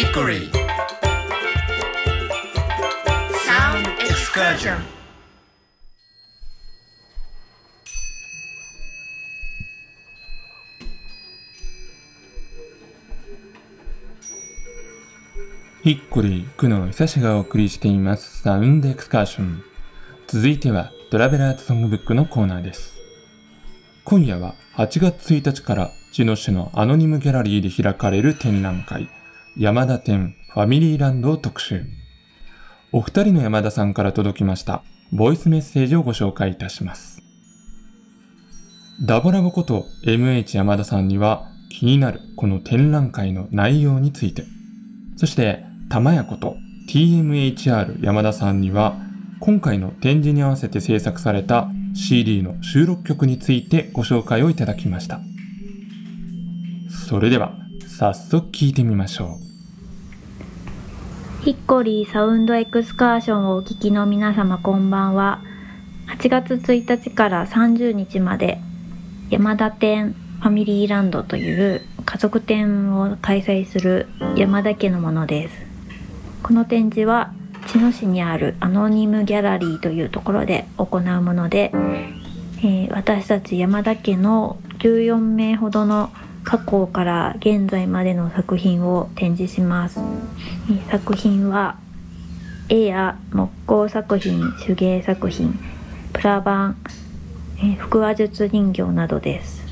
Hickory Sound Excursion ヒッコリー、久野久志がお送りしていますサウンドエクスカーション。続いてはトラベラーズソングブックのコーナーです。今夜は8月1日から茅野市のアノニムギャラリーで開かれる展覧会、山田展ファミリーランドを特集。お二人の山田さんから届きましたボイスメッセージをご紹介いたします。ダボラボこと MH 山田さんには気になるこの展覧会の内容について、そして玉屋こと TMHR 山田さんには今回の展示に合わせて制作された CD の収録曲についてご紹介をいただきました。それでは早速聴いてみましょう。ヒッコリーサウンドエクスカーションをお聴きの皆様こんばんは。8月1日から30日まで山田店ファミリーランドという家族展を開催する山田家のものです。この展示は茅野市にあるアノニムギャラリーというところで行うもので、えー、私たち山田家の14名ほどの過去から現在までの作品を展示します、作品は絵や木工作品手芸作品プラ板、え、腹話術人形などです。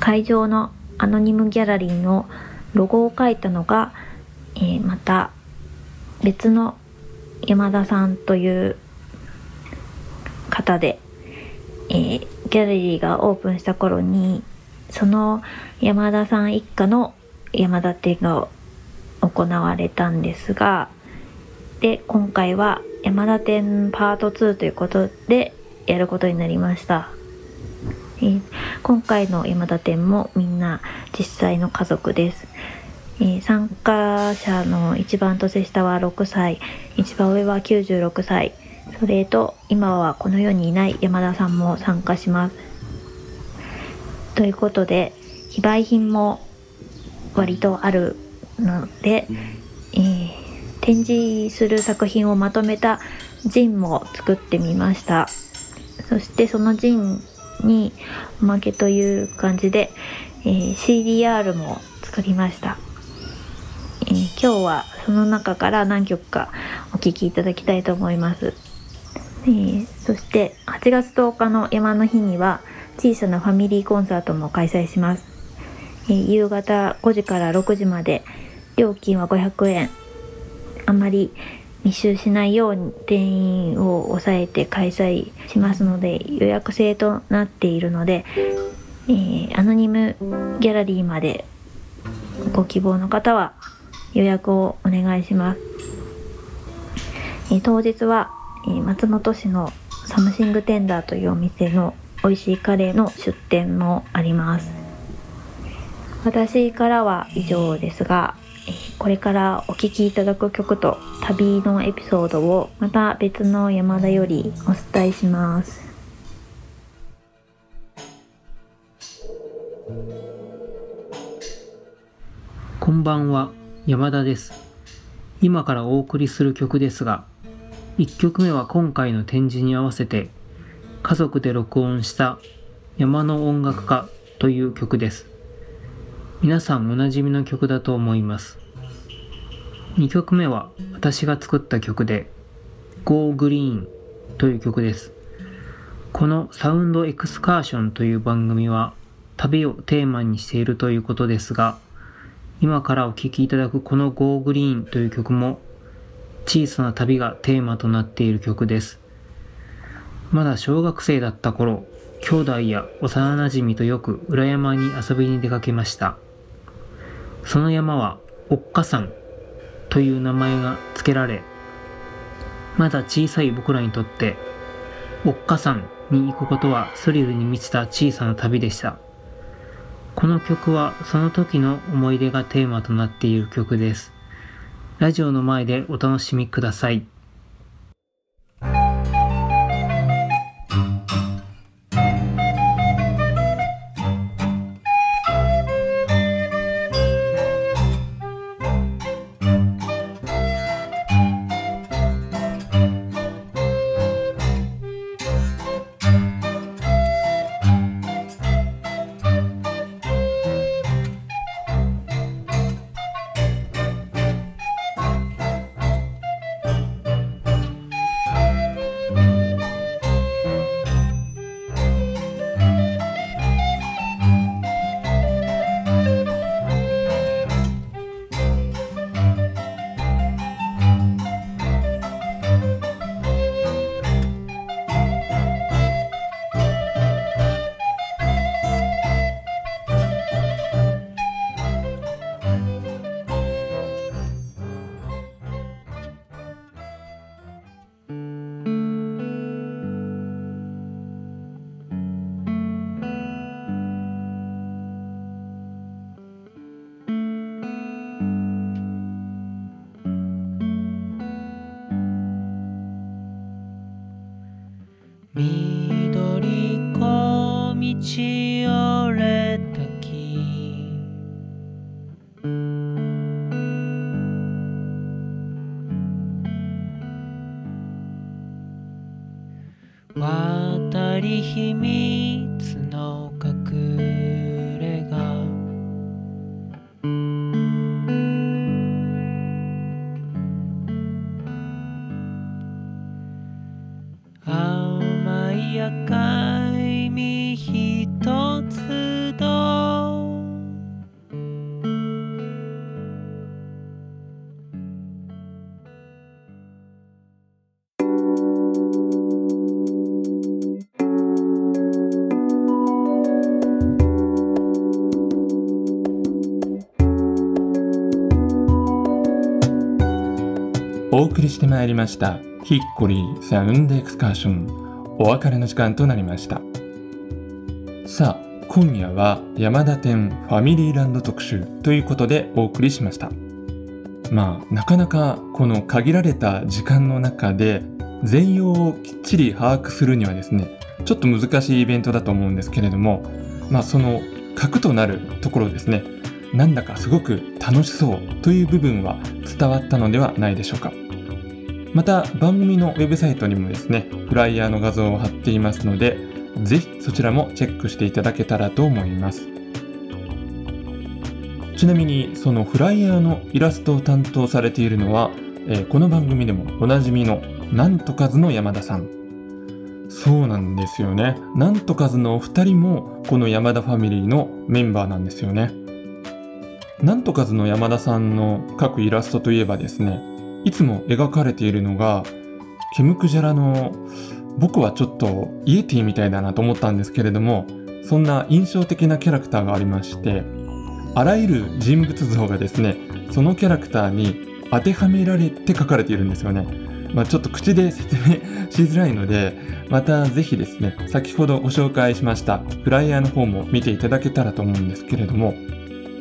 会場のアノニムギャラリーのロゴを書いたのが、えー、また別の山田さんという方で、えー、ギャラリーがオープンした頃にその山田さん一家の山田展が行われたんですがで今回は山田展パート2ということでやることになりました、え、今回の山田展もみんな実際の家族です。え、参加者の一番年下は6歳一番上は96歳。それと今はこの世にいない山田さんも参加します。ということで非売品も割とあるので、えー、展示する作品をまとめたジンも作ってみましたそしてそのジンにおまけという感じで、えー、CDR も作りましたえー、今日はその中から何曲かお聴きいただきたいと思います。えー、そして8月10日の山の日には小さなファミリーコンサートも開催します。えー、夕方5時から6時まで料金は500円。あまり密集しないように定員を抑えて開催しますので予約制となっているので、えー、アノニムギャラリーまでご希望の方は予約をお願いします。え当日は、え松本市の Something Tender というお店の美味しいカレーの出店もあります。私からは以上ですが、これからお聴きいただく曲と旅のエピソードをまた別の山田よりお伝えします。こんばんは。山田です。今からお送りする曲ですが、1曲目は今回の展示に合わせて家族で録音した山の音楽家という曲です。皆さんおなじみの曲だと思います。2曲目は私が作った曲で Go Green という曲です。このサウンドエクスカーションという番組は旅をテーマにしているということですが、今からお聴きいただくこの Go Green という曲も小さな旅がテーマとなっている曲です。まだ小学生だった頃、兄弟や幼馴染とよく裏山に遊びに出かけました。その山はおっかさんという名前が付けられ、まだ小さい僕らにとっておっかさんに行くことはスリルに満ちた小さな旅でした。この曲はその時の思い出がテーマとなっている曲です。ラジオの前でお楽しみください。ちお送りしてまいりましたヒッコリーサウンドエクスカーション。お別れの時間となりました。さあ今夜は山田店ファミリーランド特集ということでお送りしました。まあなかなかこの限られた時間の中で全容をきっちり把握するにはですねちょっと難しいイベントだと思うんですけれどもまあその核となるところですねなんだかすごく楽しそうという部分は伝わったのではないでしょうか。また番組のウェブサイトにもですねフライヤーの画像を貼っていますのでぜひそちらもチェックしていただけたらと思います。ちなみにそのフライヤーのイラストを担当されているのは、えーこの番組でもおなじみのなんとかずの山田さん。そうなんですよね。なんとかずのお二人もこの山田ファミリーのメンバーなんですよね。なんとかずの山田さんの描くイラストといえばですねいつも描かれているのがケムクジャラの僕はちょっとイエティみたいだなと思ったんですけれどもそんな印象的なキャラクターがありましてあらゆる人物像がですねそのキャラクターに当てはめられて描かれているんですよね。まあ、ちょっと口で説明 しづらいのでまたぜひですね先ほどご紹介しましたフライヤーの方も見ていただけたらと思うんですけれども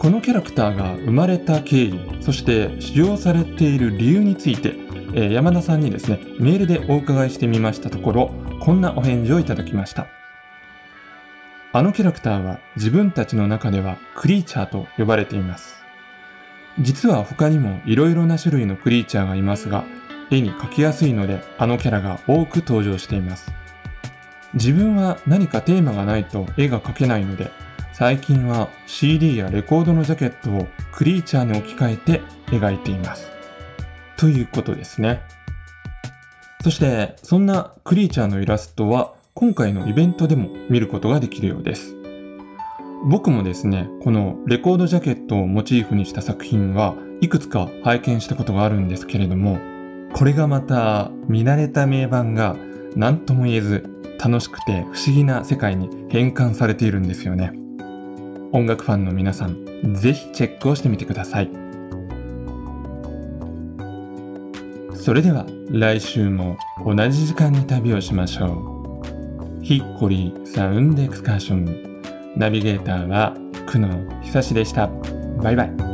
このキャラクターが生まれた経緯そして使用されている理由について、え山田さんにですねメールでお伺いしてみましたところこんなお返事をいただきました。あのキャラクターは自分たちの中ではクリーチャーと呼ばれています。実は他にも色々な種類のクリーチャーがいますが絵に描きやすいのであのキャラが多く登場しています。自分は何かテーマがないと絵が描けないので最近は CD やレコードのジャケットをクリーチャーに置き換えて描いています。ということですね。そして、そんなクリーチャーのイラストは今回のイベントでも見ることができるようです。僕もですね、このレコードジャケットをモチーフにした作品はいくつか拝見したことがあるんですけれども、これがまた見慣れた名盤が何とも言えず楽しくて不思議な世界に変換されているんですよね。音楽ファンの皆さん、ぜひチェックをしてみてください。それでは来週も同じ時間に旅をしましょう。ヒッコリーサウンドエクスカーション。ナビゲーターは久野久志でした。バイバイ。